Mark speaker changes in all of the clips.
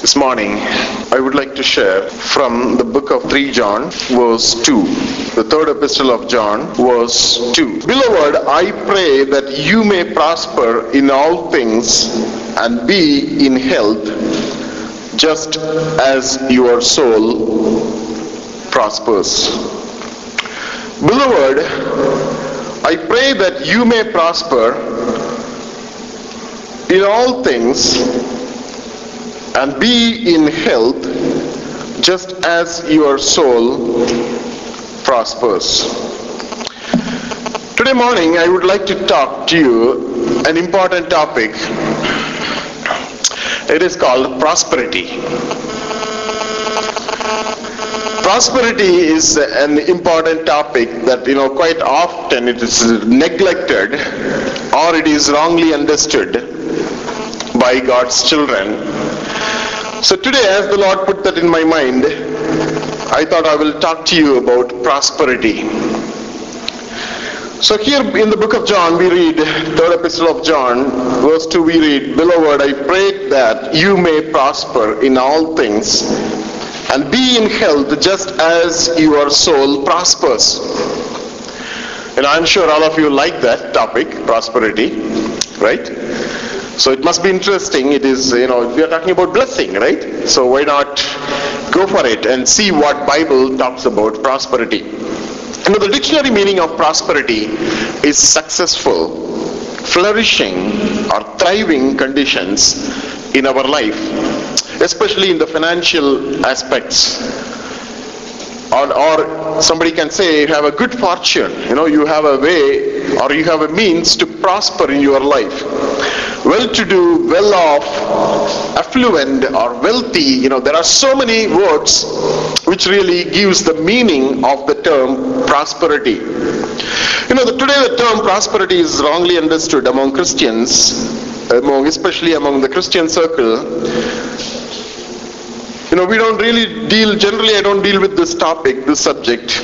Speaker 1: This morning, I would like to share from the book of 3 John, verse 2. The third epistle of John, verse 2. Beloved, I pray that you may prosper in all things and be in health, just as your soul prospers. Beloved, I pray that you may prosper in all things and be in health just as your soul prospers. Today morning I would like to talk to you an important topic. It is called prosperity. Prosperity is an important topic that you know quite often it is neglected or it is wrongly understood by God's children so today, as the Lord put that in my mind, I thought I will talk to you about prosperity. So here in the book of John, we read, third epistle of John, verse 2, we read, Beloved, I pray that you may prosper in all things and be in health just as your soul prospers. And I'm sure all of you like that topic, prosperity, right? So it must be interesting. It is, you know, we are talking about blessing, right? So why not go for it and see what Bible talks about prosperity. You know, the dictionary meaning of prosperity is successful, flourishing, or thriving conditions in our life, especially in the financial aspects. Or, or somebody can say you have a good fortune, you know, you have a way or you have a means to prosper in your life well-to-do, well-off, affluent or wealthy, you know, there are so many words which really gives the meaning of the term prosperity. You know, the, today the term prosperity is wrongly understood among Christians, among especially among the Christian circle. You know, we don't really deal, generally I don't deal with this topic, this subject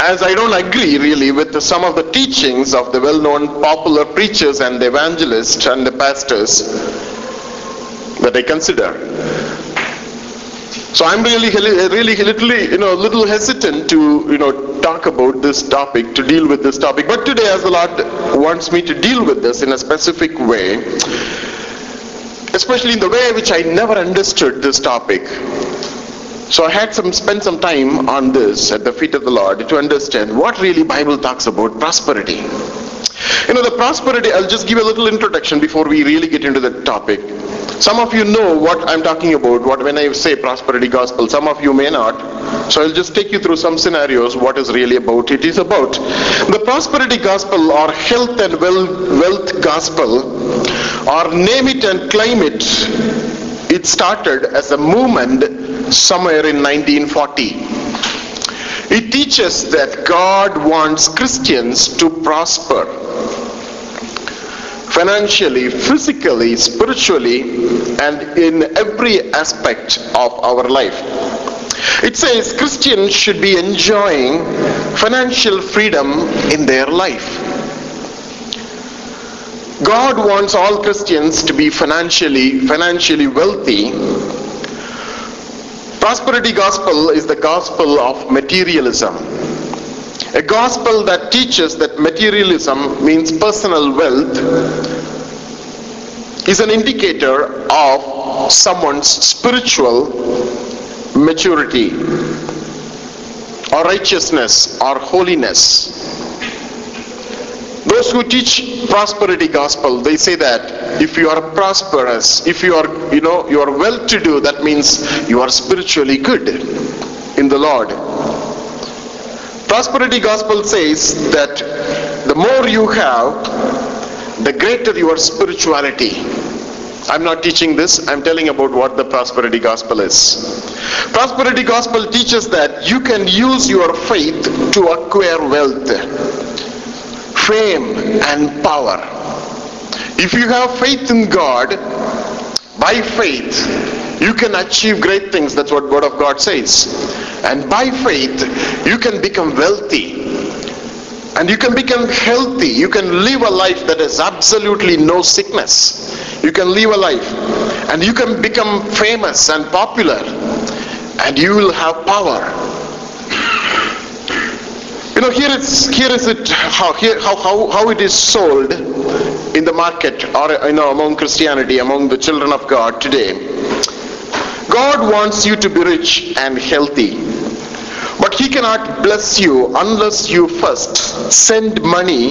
Speaker 1: as I don't agree really with some of the teachings of the well-known popular preachers and the evangelists and the pastors that I consider. So I'm really, really, literally, you know, a little hesitant to, you know, talk about this topic, to deal with this topic. But today, as the Lord wants me to deal with this in a specific way, especially in the way which I never understood this topic, so I had some spend some time on this at the feet of the Lord to understand what really Bible talks about prosperity. You know, the prosperity, I'll just give a little introduction before we really get into the topic. Some of you know what I'm talking about, what when I say prosperity gospel, some of you may not. So I'll just take you through some scenarios what is really about it is about. The prosperity gospel or health and wealth gospel or name it and claim it, it started as a movement somewhere in 1940. It teaches that God wants Christians to prosper financially, physically, spiritually, and in every aspect of our life. It says Christians should be enjoying financial freedom in their life. God wants all Christians to be financially financially wealthy Prosperity gospel is the gospel of materialism. A gospel that teaches that materialism means personal wealth is an indicator of someone's spiritual maturity or righteousness or holiness. Those who teach prosperity gospel, they say that if you are prosperous, if you are, you know, you are well to do, that means you are spiritually good in the Lord. Prosperity gospel says that the more you have, the greater your spirituality. I'm not teaching this, I'm telling about what the prosperity gospel is. Prosperity gospel teaches that you can use your faith to acquire wealth fame and power. If you have faith in God, by faith, you can achieve great things. That's what Word of God says. And by faith, you can become wealthy. And you can become healthy. You can live a life that has absolutely no sickness. You can live a life and you can become famous and popular and you will have power. You know, here is here is it how here how, how, how it is sold in the market or you know among Christianity, among the children of God today. God wants you to be rich and healthy. But he cannot bless you unless you first send money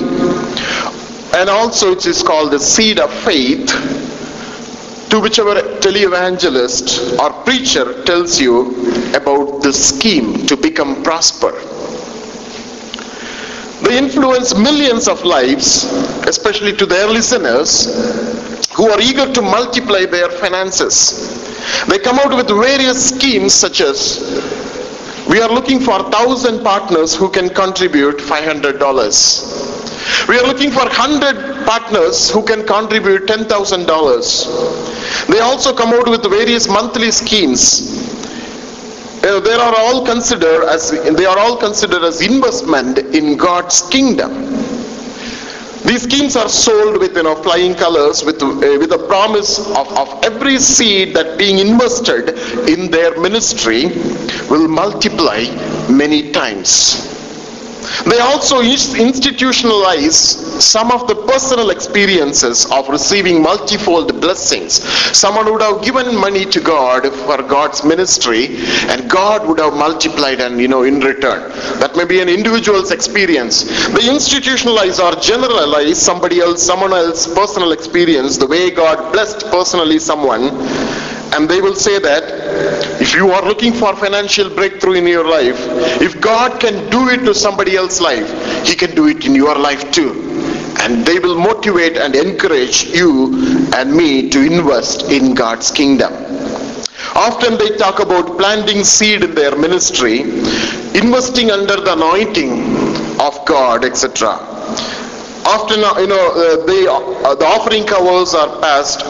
Speaker 1: and also it is called the seed of faith to whichever televangelist or preacher tells you about the scheme to become prosper. They influence millions of lives, especially to their listeners, who are eager to multiply their finances. They come out with various schemes such as we are looking for 1000 partners who can contribute $500. We are looking for 100 partners who can contribute $10,000. They also come out with various monthly schemes uh, they are all considered as they are all considered as investment in God's kingdom. These schemes are sold with you know flying colors with uh, with a promise of, of every seed that being invested in their ministry will multiply many times. They also institutionalize some of the personal experiences of receiving multifold blessings. Someone would have given money to God for God's ministry and God would have multiplied and you know in return. That may be an individual's experience. They institutionalize or generalize somebody else, someone else's personal experience, the way God blessed personally someone and they will say that if you are looking for financial breakthrough in your life, if God can do it to somebody else's life, He can do it in your life too. And they will motivate and encourage you and me to invest in God's kingdom. Often they talk about planting seed in their ministry, investing under the anointing of God, etc. Often, you know, uh, they, uh, the offering covers are passed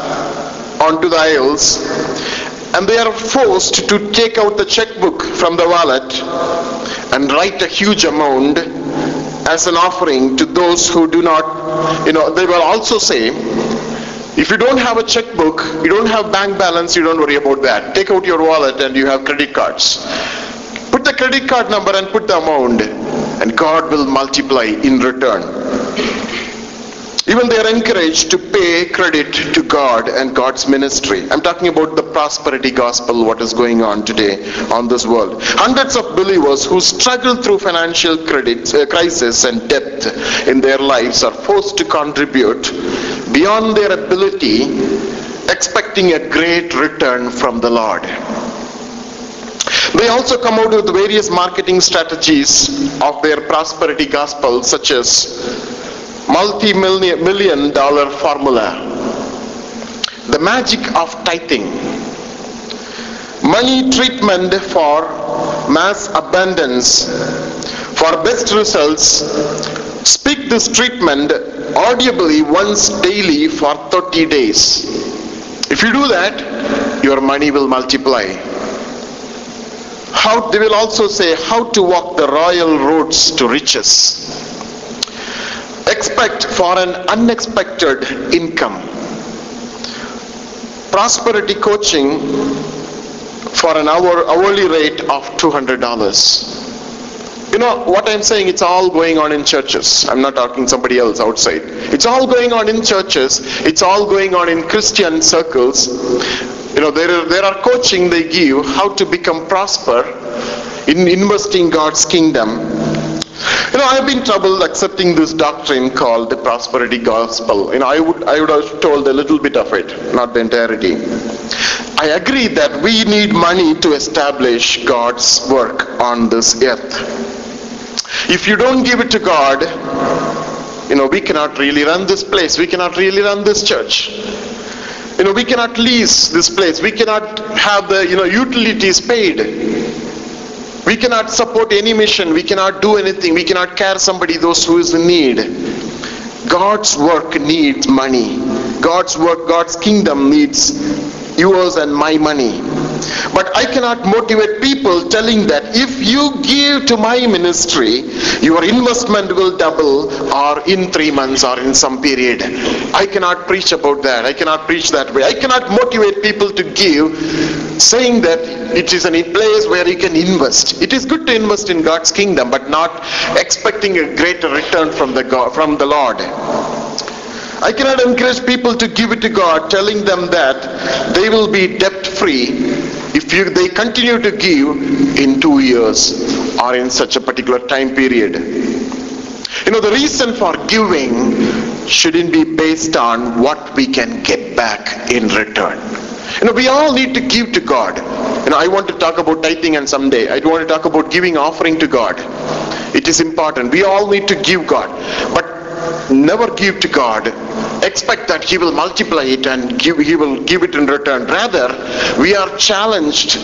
Speaker 1: onto the aisles and they are forced to take out the checkbook from the wallet and write a huge amount as an offering to those who do not, you know, they will also say, if you don't have a checkbook, you don't have bank balance, you don't worry about that. Take out your wallet and you have credit cards. Put the credit card number and put the amount and God will multiply in return. Even they are encouraged to pay credit to God and God's ministry. I'm talking about the prosperity gospel, what is going on today on this world. Hundreds of believers who struggle through financial credit, uh, crisis and debt in their lives are forced to contribute beyond their ability, expecting a great return from the Lord. They also come out with various marketing strategies of their prosperity gospel, such as multi-million dollar formula. The magic of tithing. Money treatment for mass abundance. For best results, speak this treatment audibly once daily for 30 days. If you do that, your money will multiply. How they will also say how to walk the royal roads to riches expect for an unexpected income. Prosperity coaching for an hour hourly rate of $200. You know what I'm saying? It's all going on in churches. I'm not talking somebody else outside. It's all going on in churches. It's all going on in Christian circles. You know, there are, there are coaching they give how to become prosper in investing God's kingdom you know, I've been troubled accepting this doctrine called the prosperity gospel. You know, I would I would have told a little bit of it, not the entirety. I agree that we need money to establish God's work on this earth. If you don't give it to God, you know, we cannot really run this place. We cannot really run this church. You know, we cannot lease this place. We cannot have the, you know, utilities paid. We cannot support any mission. We cannot do anything. We cannot care somebody, those who is in need. God's work needs money. God's work, God's kingdom needs yours and my money. But I cannot motivate people telling that if you give to my ministry, your investment will double or in three months or in some period. I cannot preach about that. I cannot preach that way. I cannot motivate people to give saying that it is a place where you can invest. It is good to invest in God's kingdom, but not expecting a greater return from the God, from the Lord. I cannot encourage people to give it to God, telling them that they will be debt free if you, they continue to give in two years or in such a particular time period. You know, the reason for giving shouldn't be based on what we can get back in return. You know, we all need to give to God. You know, I want to talk about tithing and someday I want to talk about giving offering to God. It is important. We all need to give God. But never give to God. Expect that he will multiply it and give he will give it in return. Rather we are challenged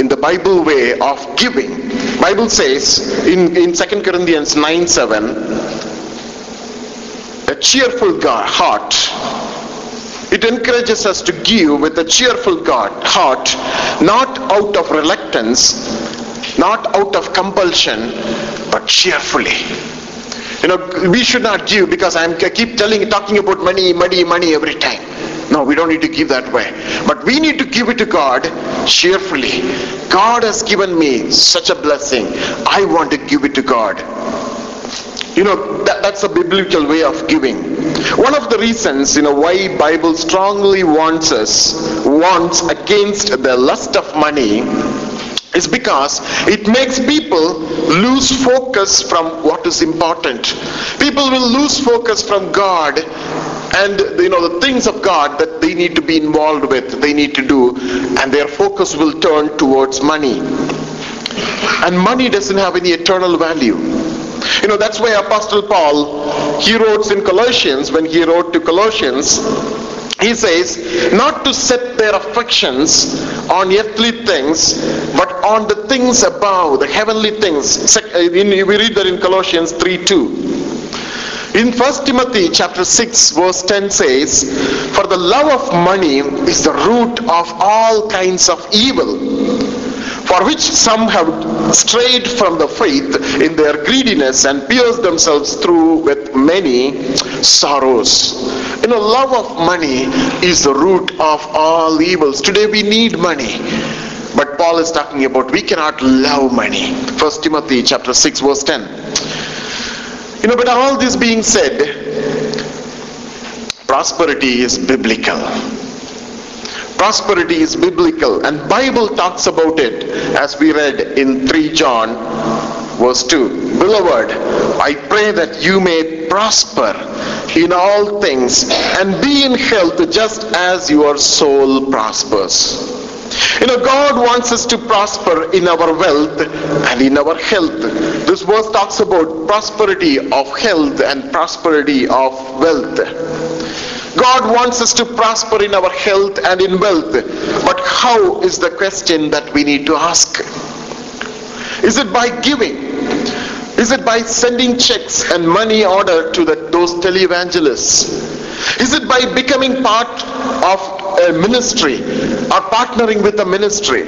Speaker 1: in the bible way of giving. Bible says in in 2 corinthians 9 7 a cheerful God, heart. It encourages us to give with a cheerful God, heart not out of reluctance not out of compulsion but cheerfully you know, we should not give because I'm, I keep telling, talking about money, money, money every time. No, we don't need to give that way. But we need to give it to God cheerfully. God has given me such a blessing. I want to give it to God. You know, that, that's a biblical way of giving. One of the reasons, you know, why Bible strongly warns us, warns against the lust of money is because it makes people lose focus from what is important. People will lose focus from God and you know the things of God that they need to be involved with, they need to do, and their focus will turn towards money. And money doesn't have any eternal value. You know, that's why Apostle Paul, he wrote in Colossians, when he wrote to Colossians, he says, not to set their affections on earthly things, but on the things above, the heavenly things. Uh, we read that in Colossians 3 2. In 1 Timothy chapter 6 verse 10 says, For the love of money is the root of all kinds of evil, for which some have strayed from the faith in their greediness and pierced themselves through with many sorrows. You know, love of money is the root of all evils. Today we need money. But Paul is talking about we cannot love money. First Timothy chapter 6 verse 10. You know, but all this being said, prosperity is biblical. Prosperity is biblical and Bible talks about it as we read in 3 John verse 2. Beloved, I pray that you may prosper in all things and be in health just as your soul prospers. You know, God wants us to prosper in our wealth and in our health. This verse talks about prosperity of health and prosperity of wealth. God wants us to prosper in our health and in wealth. But how is the question that we need to ask? Is it by giving? Is it by sending checks and money order to the, those televangelists? Is it by becoming part of a ministry or partnering with a ministry?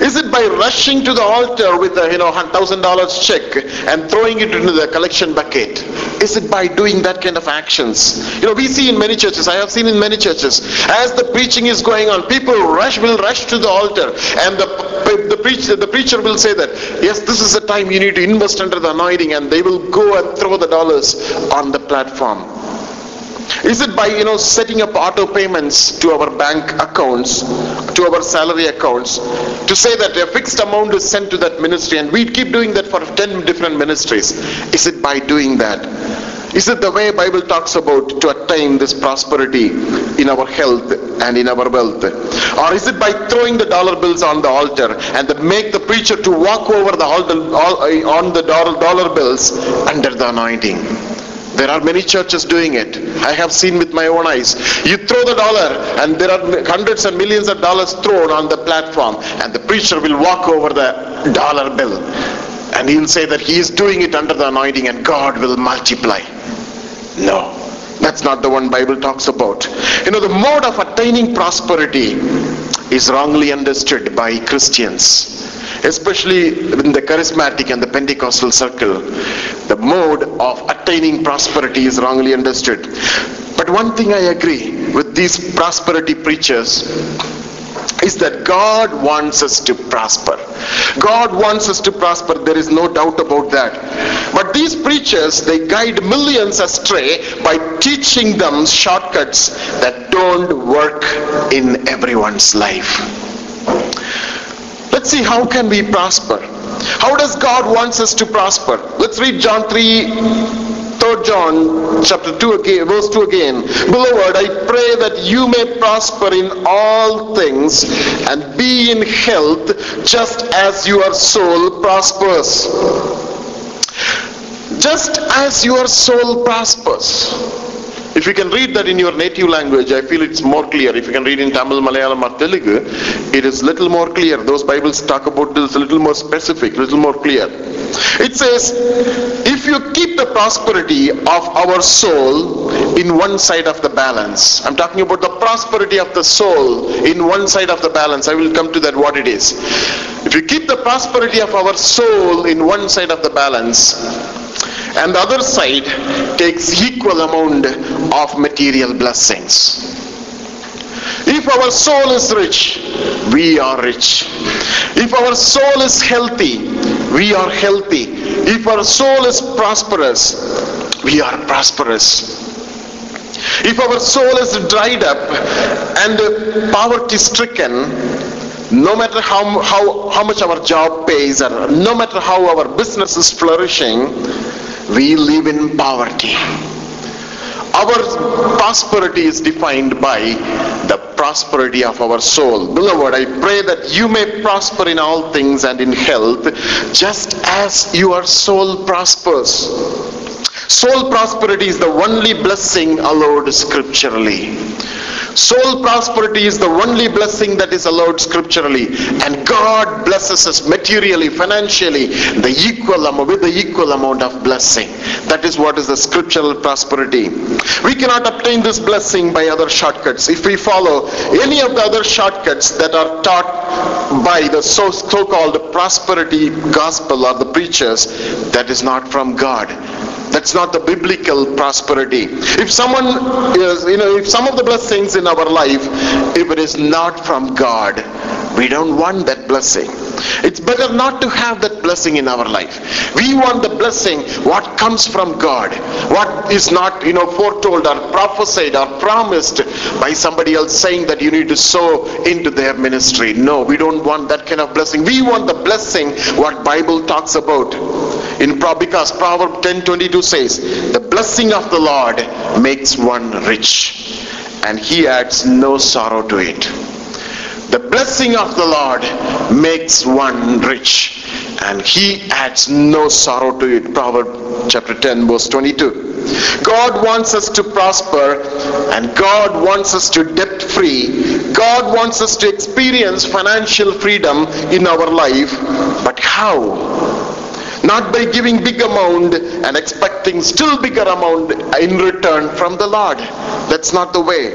Speaker 1: Is it by rushing to the altar with a you know thousand dollars check and throwing it into the collection bucket? Is it by doing that kind of actions? You know, we see in many churches, I have seen in many churches, as the preaching is going on, people rush will rush to the altar and the, the, preacher, the preacher will say that, yes, this is the time you need to invest under the anointing and they will go and throw the dollars on the platform. Is it by, you know, setting up auto payments to our bank accounts, to our salary accounts, to say that a fixed amount is sent to that ministry and we keep doing that for 10 different ministries? Is it by doing that? Is it the way Bible talks about to attain this prosperity in our health and in our wealth? Or is it by throwing the dollar bills on the altar and make the preacher to walk over the altar eh, on the dollar bills under the anointing? There are many churches doing it. I have seen with my own eyes. You throw the dollar and there are hundreds and millions of dollars thrown on the platform and the preacher will walk over the dollar bill and he'll say that he is doing it under the anointing and God will multiply. No. That's not the one Bible talks about. You know, the mode of attaining prosperity is wrongly understood by Christians, especially in the charismatic and the Pentecostal circle. The mode of attaining prosperity is wrongly understood. But one thing I agree with these prosperity preachers is that God wants us to prosper. God wants us to prosper. There is no doubt about that. But these preachers, they guide millions astray by teaching them shortcuts that don't work in everyone's life. Let's see how can we prosper. How does God wants us to prosper? Let's read John 3 3 John chapter 2 again, verse 2 again. Beloved, I pray that you may prosper in all things and be in health just as your soul prospers. Just as your soul prospers. If you can read that in your native language, I feel it's more clear. If you can read in Tamil, Malayalam or Telugu, it is little more clear. Those Bibles talk about this a little more specific, little more clear. It says, if you keep the prosperity of our soul in one side of the balance, I'm talking about the prosperity of the soul in one side of the balance. I will come to that what it is. If you keep the prosperity of our soul in one side of the balance, and the other side takes equal amount of material blessings. If our soul is rich, we are rich. If our soul is healthy, we are healthy. If our soul is prosperous, we are prosperous. If our soul is dried up and poverty stricken, no matter how, how, how much our job pays or no matter how our business is flourishing, we live in poverty. Our prosperity is defined by the prosperity of our soul. Beloved, I pray that you may prosper in all things and in health, just as your soul prospers. Soul prosperity is the only blessing allowed scripturally. Soul prosperity is the only blessing that is allowed scripturally. And God blesses us materially, financially, the equal amount, with the equal amount of blessing. That is what is the scriptural prosperity. We cannot obtain this blessing by other shortcuts. If we follow any of the other shortcuts that are taught by the so- so-called prosperity gospel or the preachers, that is not from God that's not the biblical prosperity. If someone is, you know, if some of the blessings in our life, if it is not from God, we don't want that blessing. It's better not to have that blessing in our life. We want the blessing what comes from God, what is not, you know, foretold or prophesied or promised by somebody else saying that you need to sow into their ministry. No, we don't want that kind of blessing. We want the blessing what Bible talks about. In because Proverb 10:22 says, "The blessing of the Lord makes one rich, and He adds no sorrow to it." The blessing of the Lord makes one rich, and He adds no sorrow to it. Proverb chapter 10, verse 22. God wants us to prosper and God wants us to debt free. God wants us to experience financial freedom in our life. But how? Not by giving big amount and expecting still bigger amount in return from the Lord. That's not the way.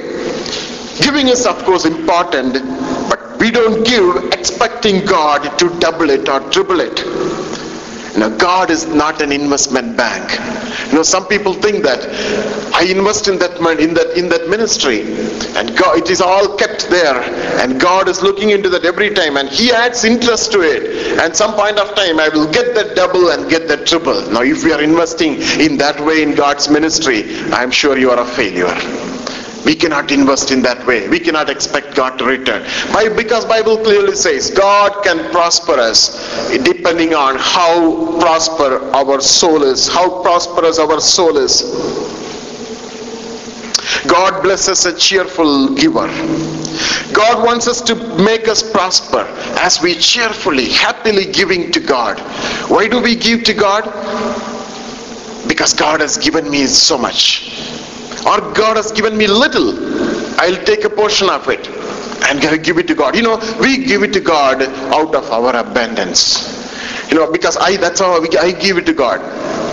Speaker 1: Giving is of course important, but we don't give expecting God to double it or triple it. Know, God is not an investment bank. You know, some people think that I invest in that in that in that ministry, and God, it is all kept there, and God is looking into that every time, and He adds interest to it. And some point of time, I will get that double and get that triple. Now, if we are investing in that way in God's ministry, I am sure you are a failure. We cannot invest in that way. We cannot expect God to return. Because Bible clearly says God can prosper us depending on how prosper our soul is, how prosperous our soul is. God blesses a cheerful giver. God wants us to make us prosper as we cheerfully, happily giving to God. Why do we give to God? Because God has given me so much or God has given me little, I'll take a portion of it and give it to God. You know, we give it to God out of our abundance. You know, because I that's how I give it to God.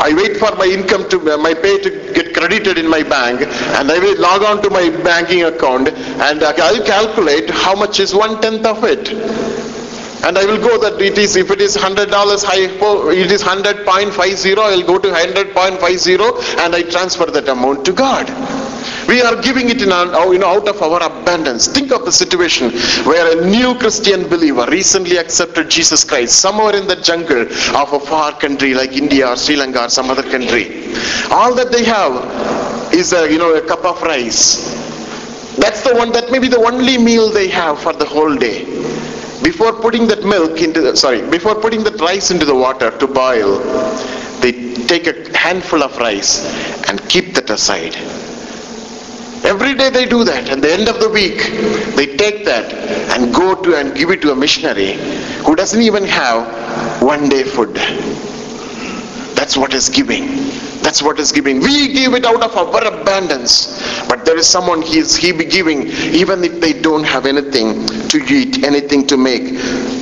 Speaker 1: I wait for my income to uh, my pay to get credited in my bank and I will log on to my banking account and uh, I'll calculate how much is one tenth of it. And I will go that it is, if it is $100 high, it is 100.50, I'll go to 100.50 and I transfer that amount to God. We are giving it in our, you know, out of our abundance. Think of the situation where a new Christian believer recently accepted Jesus Christ somewhere in the jungle of a far country like India or Sri Lanka or some other country. All that they have is a, you know, a cup of rice. That's the one, that may be the only meal they have for the whole day. Before putting that milk into the, sorry, before putting that rice into the water to boil, they take a handful of rice and keep that aside Every day they do that. At the end of the week, they take that and go to and give it to a missionary who doesn't even have one day food. That's what is giving. That's what is giving. We give it out of our abundance. But there is someone he is he be giving even if they don't have anything to eat, anything to make.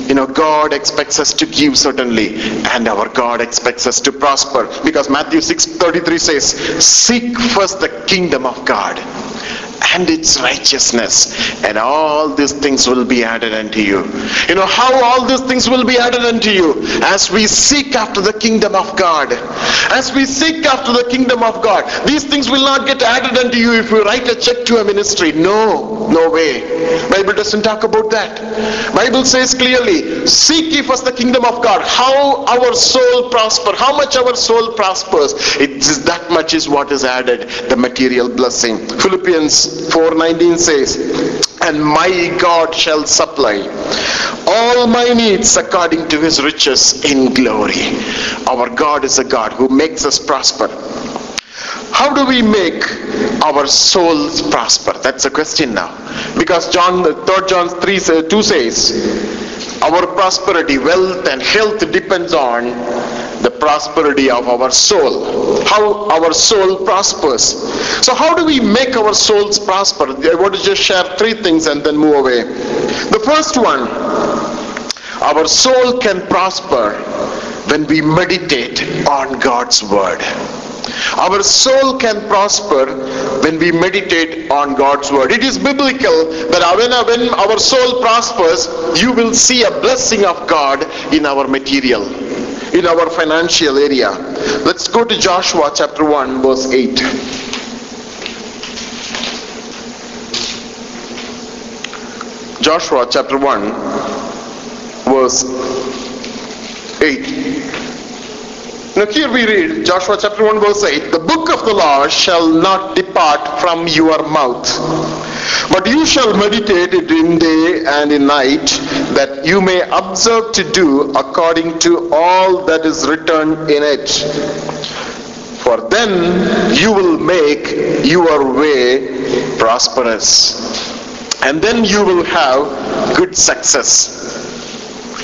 Speaker 1: You know, God expects us to give certainly, and our God expects us to prosper. Because Matthew 6:33 says, Seek first the kingdom of God and its righteousness and all these things will be added unto you. You know how all these things will be added unto you? As we seek after the kingdom of god. As we seek after the kingdom of god. These things will not get added unto you if you write a check to a ministry. No no way. Bible doesn't talk about that. Bible says clearly seek ye first the kingdom of god. How our soul prosper how much our soul prospers it is that much is what is added the material blessing. Philippians 4.19 says, And my God shall supply all my needs according to his riches in glory. Our God is a God who makes us prosper. How do we make our souls prosper? That's a question now. Because John, 3 John 3, uh, 2 says, our prosperity, wealth and health depends on the prosperity of our soul. How our soul prospers. So how do we make our souls prosper? I want to just share three things and then move away. The first one, our soul can prosper when we meditate on God's word. Our soul can prosper when we meditate on God's word. It is biblical that when our soul prospers, you will see a blessing of God in our material in our financial area. Let's go to Joshua chapter 1 verse 8. Joshua chapter 1 verse 8. Now here we read Joshua chapter 1 verse 8. The book of the law shall not depart from your mouth but you shall meditate it in day and in night, that you may observe to do according to all that is written in it. For then you will make your way prosperous. And then you will have good success.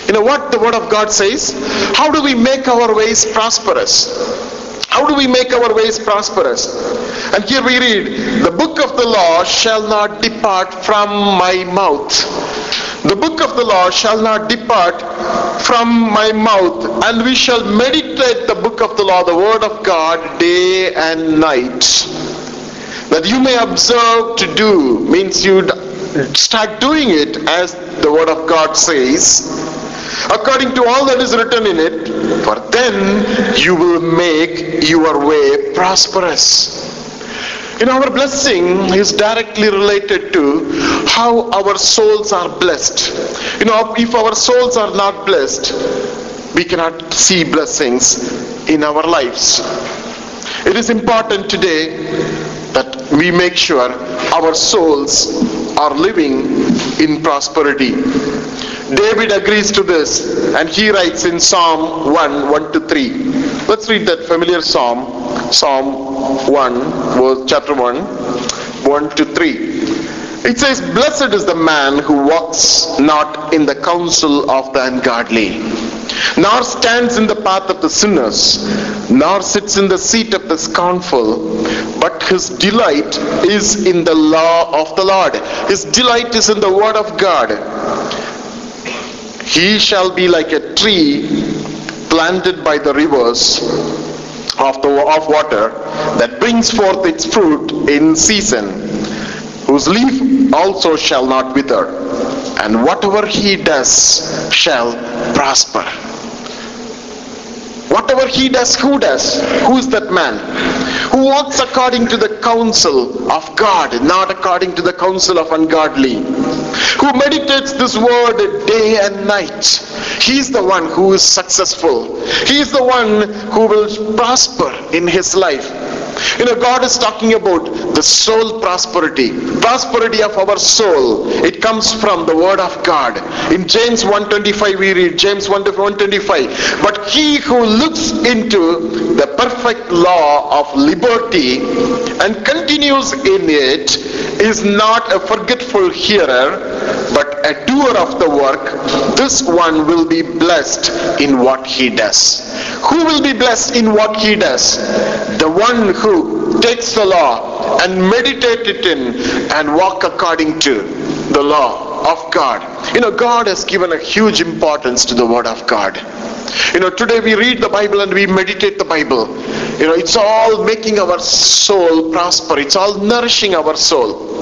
Speaker 1: You know what the Word of God says? How do we make our ways prosperous? How do we make our ways prosperous? And here we read, the book of the law shall not depart from my mouth. The book of the law shall not depart from my mouth, and we shall meditate the book of the law, the word of God, day and night. That you may observe to do, means you start doing it as the word of God says according to all that is written in it, for then you will make your way prosperous. In our blessing is directly related to how our souls are blessed. You know, if our souls are not blessed, we cannot see blessings in our lives. It is important today that we make sure our souls are living in prosperity. David agrees to this and he writes in Psalm 1 1 to 3. Let's read that familiar psalm, Psalm 1, verse, chapter 1, 1 to 3. It says, Blessed is the man who walks not in the counsel of the ungodly, nor stands in the path of the sinners, nor sits in the seat of the scornful, but his delight is in the law of the Lord. His delight is in the word of God he shall be like a tree planted by the rivers of the of water that brings forth its fruit in season, whose leaf also shall not wither, and whatever he does shall prosper. Whatever he does, who does? Who is that man? Who walks according to the counsel of God, not according to the counsel of ungodly. Who meditates this word day and night. He is the one who is successful. He is the one who will prosper in his life. You know, God is talking about the soul prosperity. Prosperity of our soul. It comes from the word of God. In James 1.25 we read, James 1.25, But he who looks into the perfect law of liberty and continues in it is not a forgetful hearer, but a doer of the work. This one will be blessed in what he does. Who will be blessed in what he does? The one who takes the law and meditate it in and walk according to the law of God. You know, God has given a huge importance to the word of God. You know, today we read the Bible and we meditate the Bible. You know, it's all making our soul prosper. It's all nourishing our soul.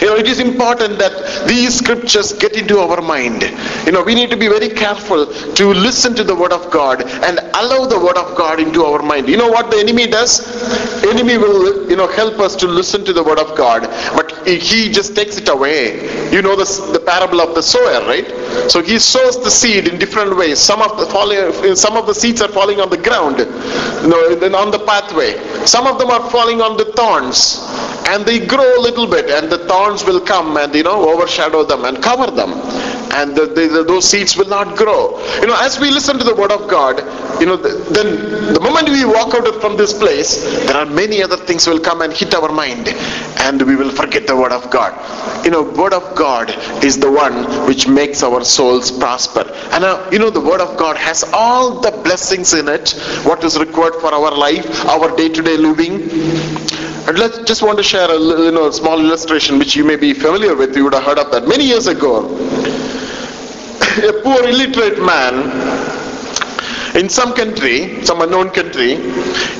Speaker 1: You know, it is important that these scriptures get into our mind. You know, we need to be very careful to listen to the word of God and allow the word of God into our mind. You know what the enemy does? Enemy will, you know, help us to listen to the word of God, but he just takes it away. You know the, the parable of the sower, right? So he sows the seed in different ways. Some of the falling, some of the seeds are falling on the ground, you know, then on the pathway. Some of them are falling on the thorns, and they grow a little bit, and the thorns will come and you know overshadow them and cover them. And the, the, those seeds will not grow. You know as we listen to the word of god you know then the moment we walk out from this place there are many other things will come and hit our mind and we will forget the word of god. You know word of god is the one which makes our souls prosper. And uh, you know the word of god has all the blessings in it. What is required for our life our day-to-day living and let's just want to share a you know small illustration which you may be familiar with. You would have heard of that many years ago. A poor illiterate man in some country, some unknown country,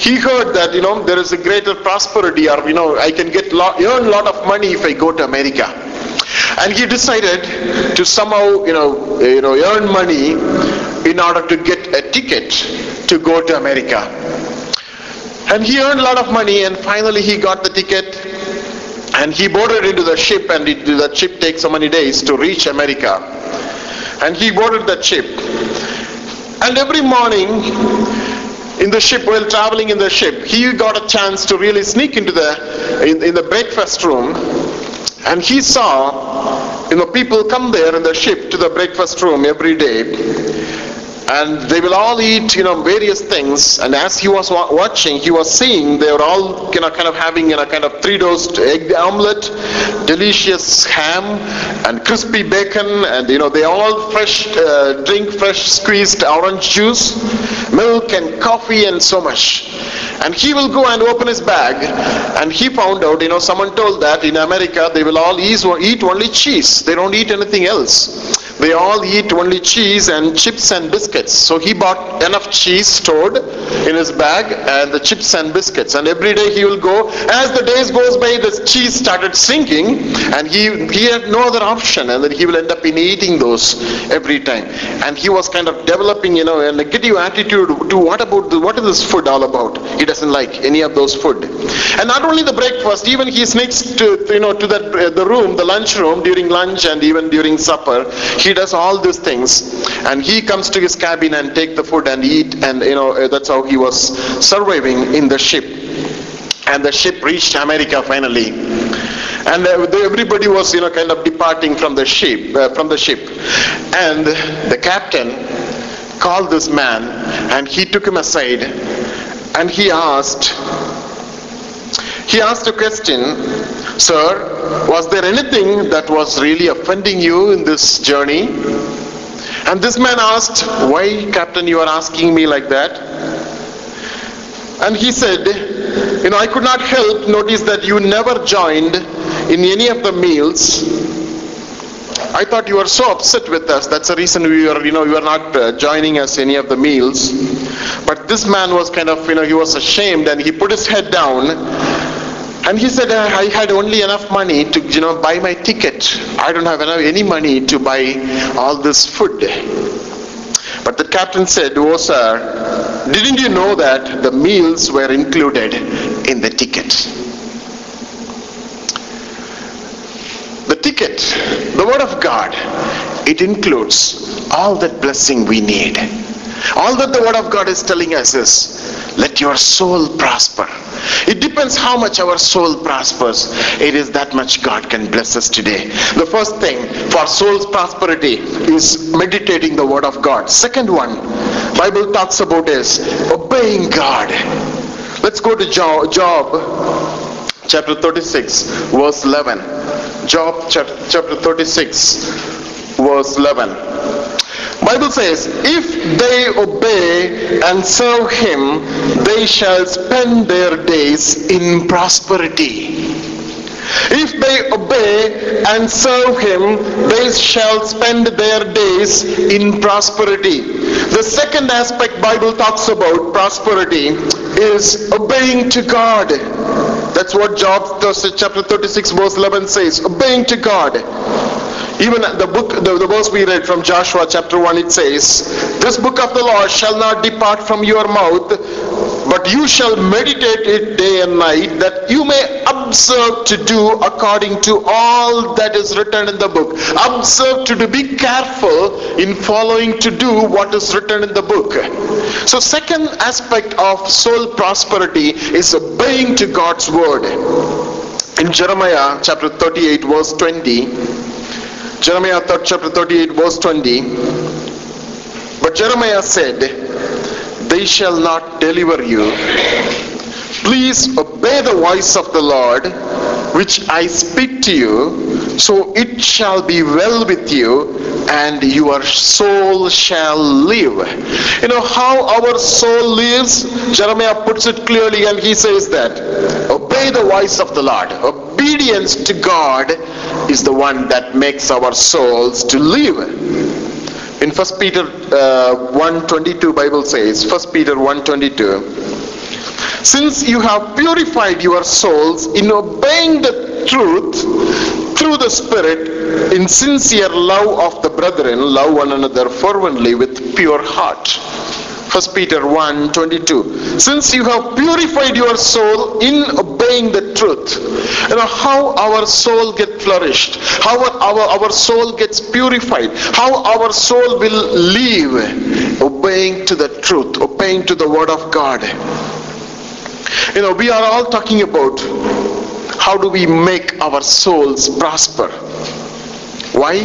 Speaker 1: he heard that you know there is a greater prosperity, or you know I can get lot, earn a lot of money if I go to America, and he decided to somehow you know eh, you know earn money in order to get a ticket to go to America. And he earned a lot of money and finally he got the ticket and he boarded into the ship and it, the ship takes so many days to reach America. And he boarded that ship. And every morning in the ship, while traveling in the ship, he got a chance to really sneak into the, in, in the breakfast room and he saw, you know, people come there in the ship to the breakfast room every day and they will all eat you know various things. And as he was wa- watching he was seeing they were all you know kind of having you know kind of three dosed egg omelette delicious ham and crispy bacon and you know they all fresh uh, drink fresh squeezed orange juice milk and coffee and so much. And he will go and open his bag and he found out you know someone told that in america they will all eat, eat only cheese. They don't eat anything else they all eat only cheese and chips and biscuits. So he bought enough cheese stored in his bag and the chips and biscuits. And every day he will go. As the days goes by, the cheese started sinking and he, he had no other option. And then he will end up in eating those every time. And he was kind of developing, you know, a negative attitude to what about, the, what is this food all about? He doesn't like any of those food. And not only the breakfast, even he sneaks to, you know, to that, uh, the room, the lunch room during lunch and even during supper. He does all these things and he comes to his cabin and take the food and eat and you know that's how he was surviving in the ship. And the ship reached america finally. And uh, everybody was you know kind of departing from the ship uh, from the ship. And the captain called this man and he took him aside and he asked he asked a question, Sir, was there anything that was really offending you in this journey? And this man asked, Why, Captain, you are asking me like that? And he said, You know, I could not help notice that you never joined in any of the meals I thought you were so upset with us. That's the reason we were, you know, you were not uh, joining us any of the meals. But this man was kind of, you know, he was ashamed and he put his head down and he said, uh, I had only enough money to, you know, buy my ticket. I don't have enough, any money to buy all this food. But the captain said, Oh, sir, didn't you know that the meals were included in the ticket? Ticket, the Word of God, it includes all that blessing we need. All that the Word of God is telling us is, let your soul prosper. It depends how much our soul prospers. It is that much God can bless us today. The first thing for soul's prosperity is meditating the Word of God. Second one, Bible talks about is obeying God. Let's go to Job, Job chapter 36, verse 11. Job chapter 36, verse 11. Bible says, if they obey and serve him, they shall spend their days in prosperity. If they obey and serve him, they shall spend their days in prosperity. The second aspect Bible talks about prosperity is obeying to God. That's what Job chapter 36 verse 11 says, obeying to God. Even the book, the, the verse we read from Joshua chapter 1, it says, This book of the law shall not depart from your mouth, but you shall meditate it day and night, that you may observe to do according to all that is written in the book. Observe to do, be careful in following to do what is written in the book. So second aspect of soul prosperity is obeying to God's word. In Jeremiah chapter 38 verse 20, Jeremiah chapter 38 verse 20. But Jeremiah said, They shall not deliver you. Please obey the voice of the Lord, which I speak to you, so it shall be well with you, and your soul shall live. You know how our soul lives? Jeremiah puts it clearly, and he says that obey the voice of the Lord. Obedience to God is the one that makes our souls to live. In 1 Peter uh, 1.22 Bible says, 1 Peter 1.22, since you have purified your souls in obeying the truth through the Spirit in sincere love of the brethren, love one another fervently with pure heart 1 Peter 1 22. Since you have purified your soul in obeying the truth, you know how our soul get flourished, how our, our soul gets purified, how our soul will live obeying to the truth, obeying to the word of God. You know, we are all talking about how do we make our souls prosper why?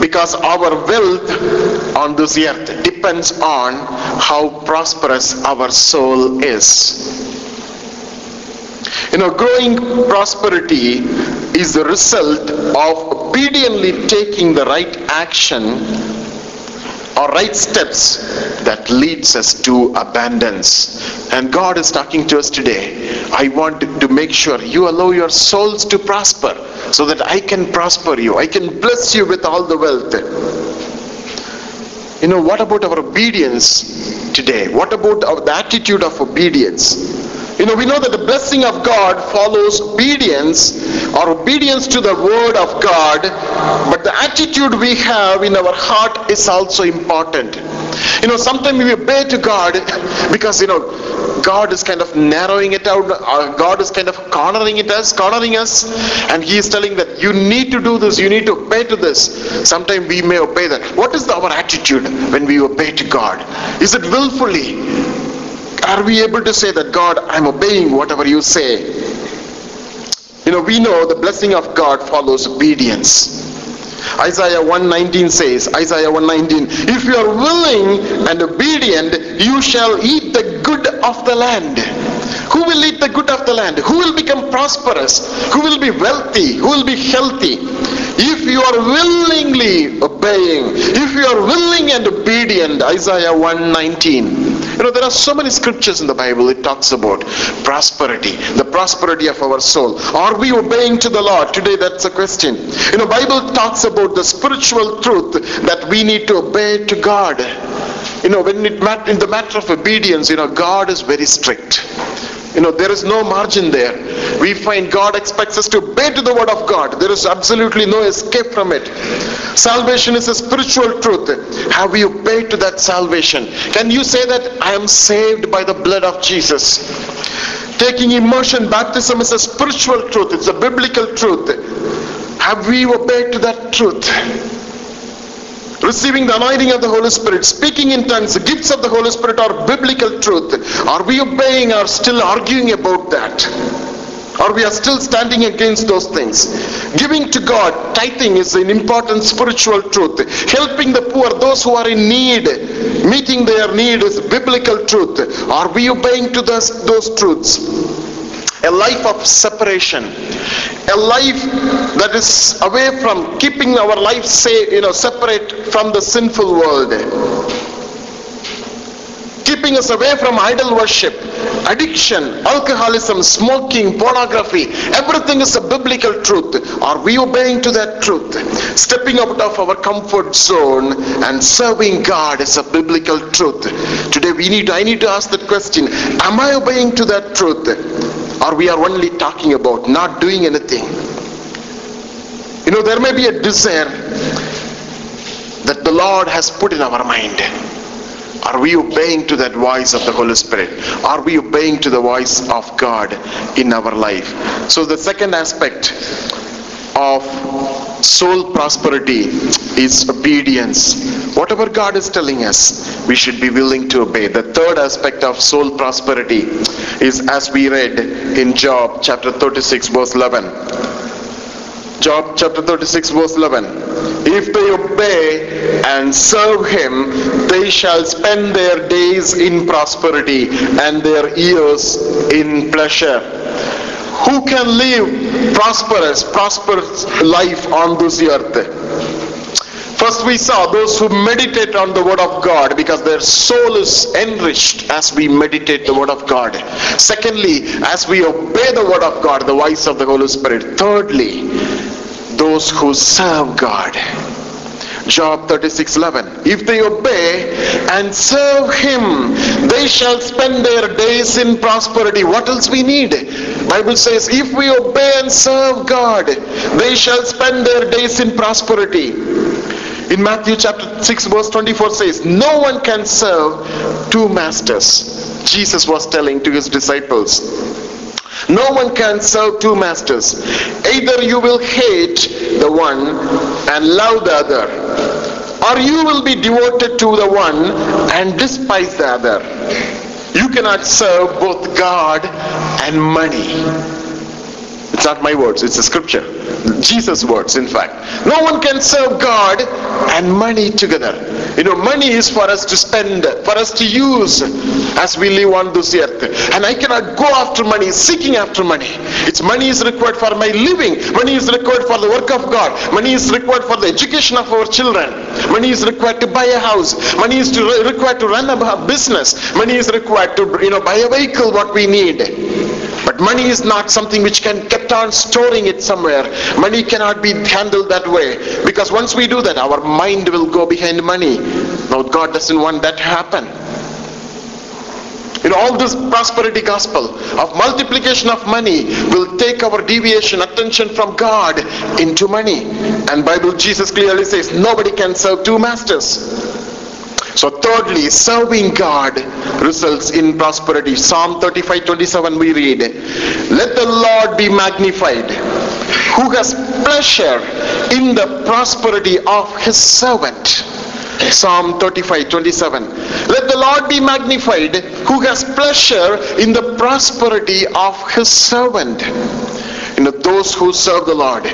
Speaker 1: Because our wealth on this earth depends on how prosperous our soul is. You know, growing prosperity is the result of obediently taking the right action or right steps that leads us to abundance. And God is talking to us today. I want to make sure you allow your souls to prosper so that I can prosper you. I can bless you with all the wealth. You know, what about our obedience today? What about our, the attitude of obedience? You know, we know that the blessing of God follows obedience or obedience to the word of God, but the attitude we have in our heart is also important. You know, sometimes we obey to God because, you know, God is kind of narrowing it out, uh, God is kind of cornering it us, cornering us, and He is telling that you need to do this, you need to obey to this. Sometimes we may obey that. What is our attitude when we obey to God? Is it willfully? Are we able to say that, God, I'm obeying whatever you say? You know, we know the blessing of God follows obedience. Isaiah 119 says, Isaiah 119, if you are willing and obedient, you shall eat the good of the land. Who will eat the good of the land? Who will become prosperous? Who will be wealthy? Who will be healthy? If you are willingly obeying, if you are willing and obedient, Isaiah 119, You know, there are so many scriptures in the Bible. It talks about prosperity, the prosperity of our soul. Are we obeying to the Lord? Today, that's a question. You know, Bible talks about the spiritual truth that we need to obey to God. You know, when it mat- in the matter of obedience, you know, God is very strict. You know, there is no margin there. We find God expects us to obey to the word of God. There is absolutely no escape from it. Salvation is a spiritual truth. Have we obeyed to that salvation? Can you say that I am saved by the blood of Jesus? Taking immersion baptism is a spiritual truth. It's a biblical truth. Have we obeyed to that truth? Receiving the anointing of the Holy Spirit, speaking in tongues, the gifts of the Holy Spirit are biblical truth. Are we obeying or still arguing about that? Or we are still standing against those things. Giving to God, tithing is an important spiritual truth. Helping the poor, those who are in need, meeting their need is biblical truth. Are we obeying to those, those truths? A life of separation. A life that is away from keeping our life say you know separate from the sinful world. Keeping us away from idol worship addiction alcoholism smoking pornography. Everything is a biblical truth. Are we obeying to that truth? Stepping out of our comfort zone and serving god is a biblical truth. Today we need i need to ask that question. Am i obeying to that truth or we are only talking about not doing anything. You know, there may be a desire that the Lord has put in our mind. Are we obeying to that voice of the Holy Spirit? Are we obeying to the voice of God in our life? So the second aspect of soul prosperity is obedience. Whatever God is telling us, we should be willing to obey. The third aspect of soul prosperity is as we read in Job chapter 36 verse 11. Job chapter 36 verse 11. If they obey and serve him, they shall spend their days in prosperity and their years in pleasure who can live prosperous, prosperous life on this earth? First we saw those who meditate on the word of God because their soul is enriched as we meditate the word of God. Secondly, as we obey the word of God, the voice of the Holy Spirit. Thirdly, those who serve God. Job 36:11 If they obey and serve him they shall spend their days in prosperity. What else we need? Bible says if we obey and serve God they shall spend their days in prosperity. In Matthew chapter 6 verse 24 says no one can serve two masters. Jesus was telling to his disciples no one can serve two masters. Either you will hate the one and love the other, or you will be devoted to the one and despise the other. You cannot serve both God and money. It's not my words, it's the scripture. Jesus' words, in fact. No one can serve God and money together. You know, money is for us to spend, for us to use as we live on this earth. And I cannot go after money, seeking after money. It's money is required for my living. Money is required for the work of God. Money is required for the education of our children. Money is required to buy a house. Money is to, required to run a business. Money is required to, you know, buy a vehicle, what we need. But money is not something which can kept on storing it somewhere. Money cannot be handled that way. Because once we do that, our mind will go behind money. Now God doesn't want that to happen. In all this prosperity gospel of multiplication of money will take our deviation, attention from God into money. And Bible Jesus clearly says nobody can serve two masters. So thirdly, serving God results in prosperity. Psalm 35, 27 we read, Let the Lord be magnified, who has pleasure in the prosperity of his servant. Psalm 35, 27. Let the Lord be magnified, who has pleasure in the prosperity of his servant. You know, those who serve the Lord,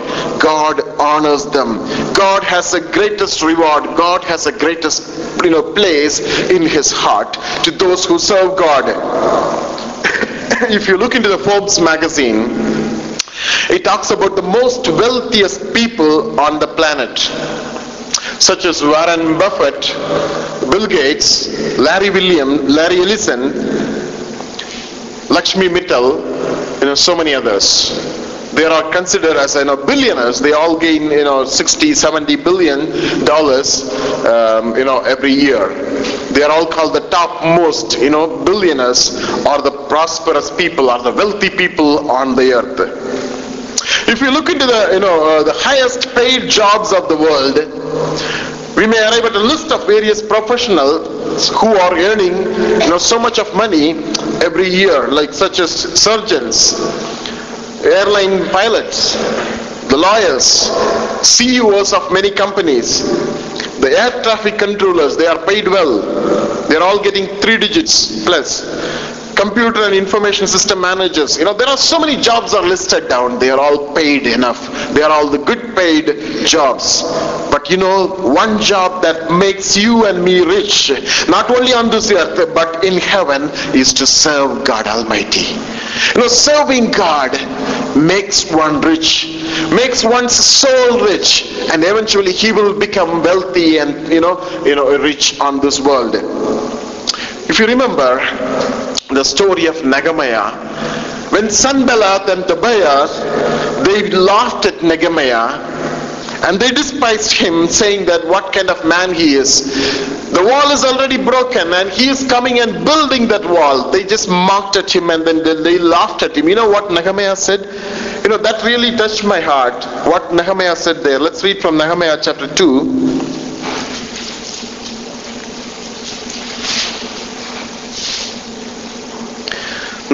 Speaker 1: God honors them. God has the greatest reward. God has the greatest, know, place in his heart to those who serve God. if you look into the Forbes magazine, it talks about the most wealthiest people on the planet. such as Warren Buffett, Bill Gates, Larry William, Larry Ellison, Lakshmi Mittal, you know, so many others they are considered as you know billionaires. They all gain you know 60 70 billion dollars um, you know every year. They are all called the top most you know billionaires or the prosperous people or the wealthy people on the earth. If you look into the you know uh, the highest paid jobs of the world we may arrive at a list of various professionals who are earning you know so much of money every year like such as surgeons airline pilots, the lawyers, CEOs of many companies, the air traffic controllers, they are paid well. They are all getting three digits plus. Computer and information system managers, you know, there are so many jobs are listed down. They are all paid enough. They are all the good paid jobs. But you know, one job that makes you and me rich, not only on this earth, but in heaven, is to serve God Almighty. You know, serving God makes one rich, makes one's soul rich, and eventually he will become wealthy and you know, you know, rich on this world. If you remember the story of Nehemiah, when Sanballat and Tobiah they laughed at Nehemiah and they despised him, saying that what kind of man he is. The wall is already broken and he is coming and building that wall. They just mocked at him and then they laughed at him. You know what Nehemiah said? You know, that really touched my heart. What Nehemiah said there. Let's read from Nehemiah chapter 2.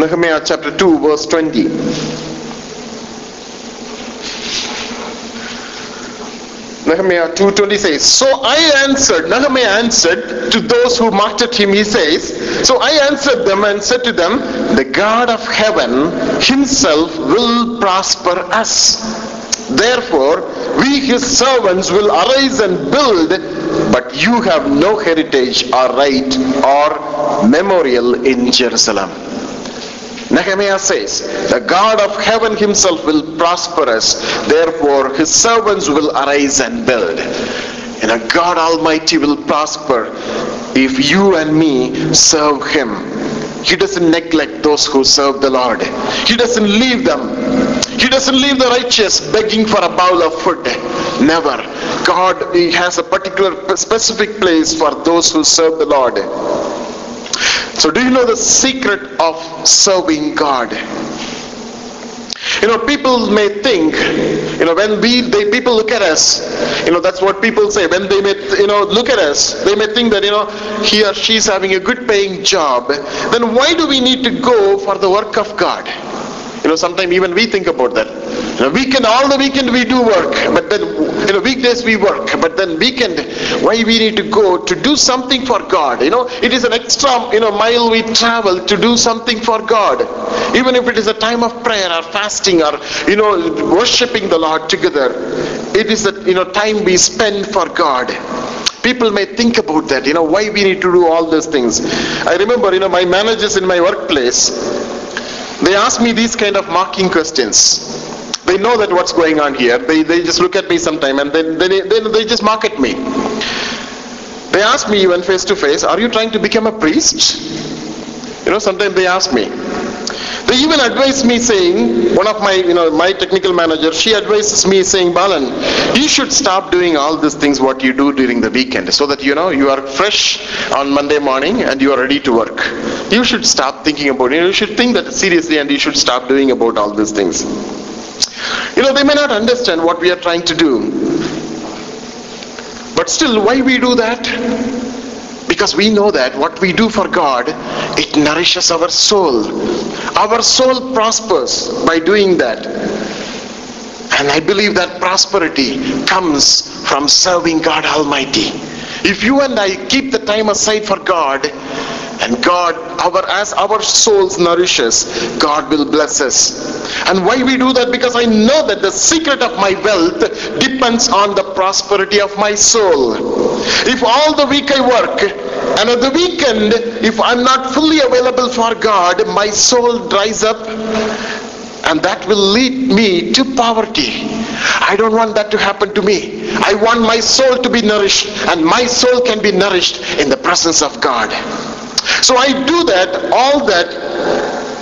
Speaker 1: Nehemiah chapter 2 verse 20. Nehemiah 2.20 says, So I answered, Nehemiah answered to those who mocked at him, he says, So I answered them and said to them, The God of heaven himself will prosper us. Therefore, we his servants will arise and build, but you have no heritage or right or memorial in Jerusalem. Nehemiah says, The God of heaven himself will prosper us, therefore his servants will arise and build. And a God Almighty will prosper if you and me serve him. He doesn't neglect those who serve the Lord. He doesn't leave them. He doesn't leave the righteous begging for a bowl of food. Never. God he has a particular specific place for those who serve the Lord. So do you know the secret of serving God? You know, people may think, you know, when we, they, people look at us, you know, that's what people say. When they may, you know, look at us, they may think that, you know, he or she's having a good paying job. Then why do we need to go for the work of God? You know, sometimes even we think about that. You know, weekend, all the weekend we do work, but then, you know, weekdays we work, but then weekend, why we need to go to do something for God? You know, it is an extra, you know, mile we travel to do something for God. Even if it is a time of prayer or fasting or, you know, worshipping the Lord together, it is a, you know, time we spend for God people may think about that you know why we need to do all those things i remember you know my managers in my workplace they ask me these kind of mocking questions. They know that what's going on here. They, they just look at me sometime and then, then, they just mock at me. They ask me even face to face, are you trying to become a priest? You know, sometimes they ask me. They even advise me saying, one of my, you know, my technical manager, she advises me saying, Balan, you should stop doing all these things what you do during the weekend so that, you know, you are fresh on Monday morning and you are ready to work. You should stop thinking about it. You should think that seriously and you should stop doing about all these things. You know, they may not understand what we are trying to do. But still, why we do that? Because we know that what we do for God, it nourishes our soul. Our soul prospers by doing that. And I believe that prosperity comes from serving God Almighty. If you and I keep the time aside for God, and God, our as our souls nourishes, God will bless us. And why we do that? Because I know that the secret of my wealth depends on the prosperity of my soul. If all the week I work, and at the weekend, if I'm not fully available for God, my soul dries up and that will lead me to poverty. I don't want that to happen to me. I want my soul to be nourished, and my soul can be nourished in the presence of God. So I do that, all that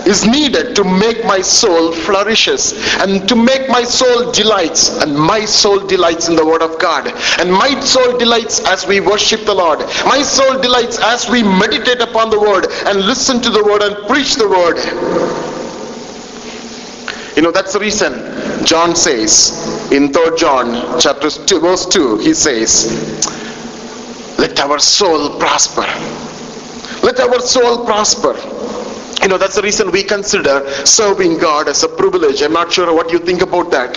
Speaker 1: is needed to make my soul flourishes and to make my soul delights. And my soul delights in the word of god. And my soul delights as we worship the lord. My soul delights as we meditate upon the word and listen to the word and preach the word. You know that's the reason john says in 3 john chapter 2 verse 2 he says let our soul prosper. Let our soul prosper you know, that's the reason we consider serving God as a privilege. I'm not sure what you think about that.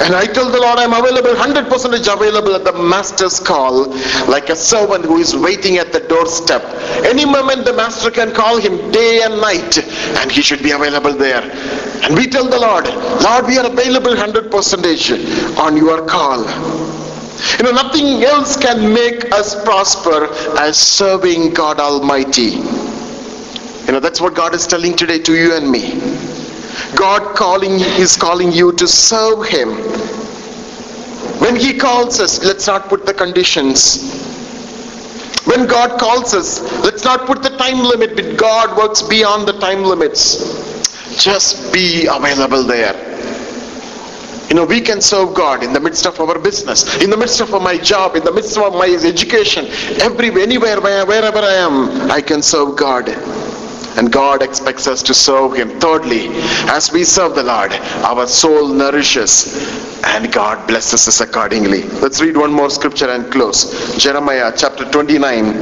Speaker 1: And I tell the Lord I'm available, 100% available at the master's call, like a servant who is waiting at the doorstep. Any moment the master can call him day and night, and he should be available there. And we tell the Lord, Lord, we are available 100% on your call. You know, nothing else can make us prosper as serving God Almighty. You know, that's what God is telling today to you and me. God calling is calling you to serve Him. When He calls us, let's not put the conditions. When God calls us, let's not put the time limit, but God works beyond the time limits. Just be available there. You know, we can serve God in the midst of our business, in the midst of my job, in the midst of my education, everywhere, anywhere, wherever I am, I can serve God. And God expects us to serve Him. Thirdly, as we serve the Lord, our soul nourishes and God blesses us accordingly. Let's read one more scripture and close. Jeremiah chapter 29.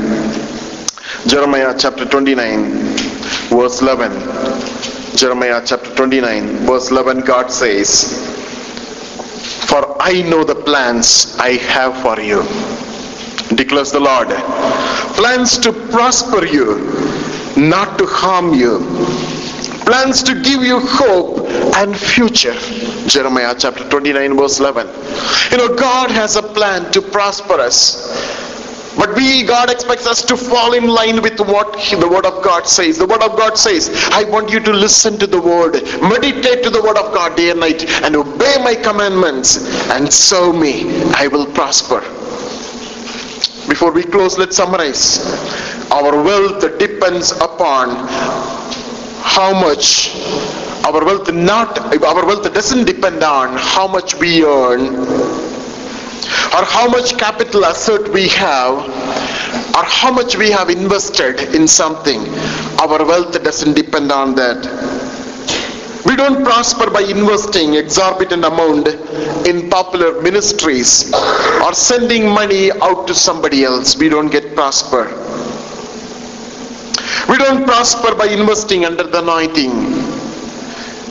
Speaker 1: Jeremiah chapter 29, verse 11. Jeremiah chapter 29, verse 11, God says, For I know the plans I have for you, declares the Lord. Plans to prosper you not to harm you. Plans to give you hope and future. Jeremiah chapter 29 verse 11. You know, God has a plan to prosper us. But we, God expects us to fall in line with what he, the Word of God says. The Word of God says, I want you to listen to the Word, meditate to the Word of God day and night, and obey my commandments, and serve me. I will prosper. Before we close, let's summarize. Our wealth depends upon how much our wealth not our wealth doesn't depend on how much we earn or how much capital asset we have or how much we have invested in something our wealth doesn't depend on that we don't prosper by investing exorbitant amount in popular ministries or sending money out to somebody else. We don't get prosper. We don't prosper by investing under the anointing.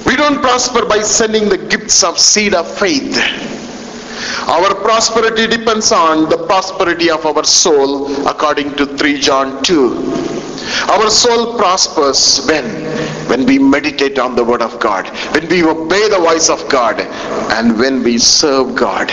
Speaker 1: We don't prosper by sending the gifts of seed of faith. Our prosperity depends on the prosperity of our soul according to 3 John 2. Our soul prospers when? When we meditate on the word of God, when we obey the voice of God, and when we serve God.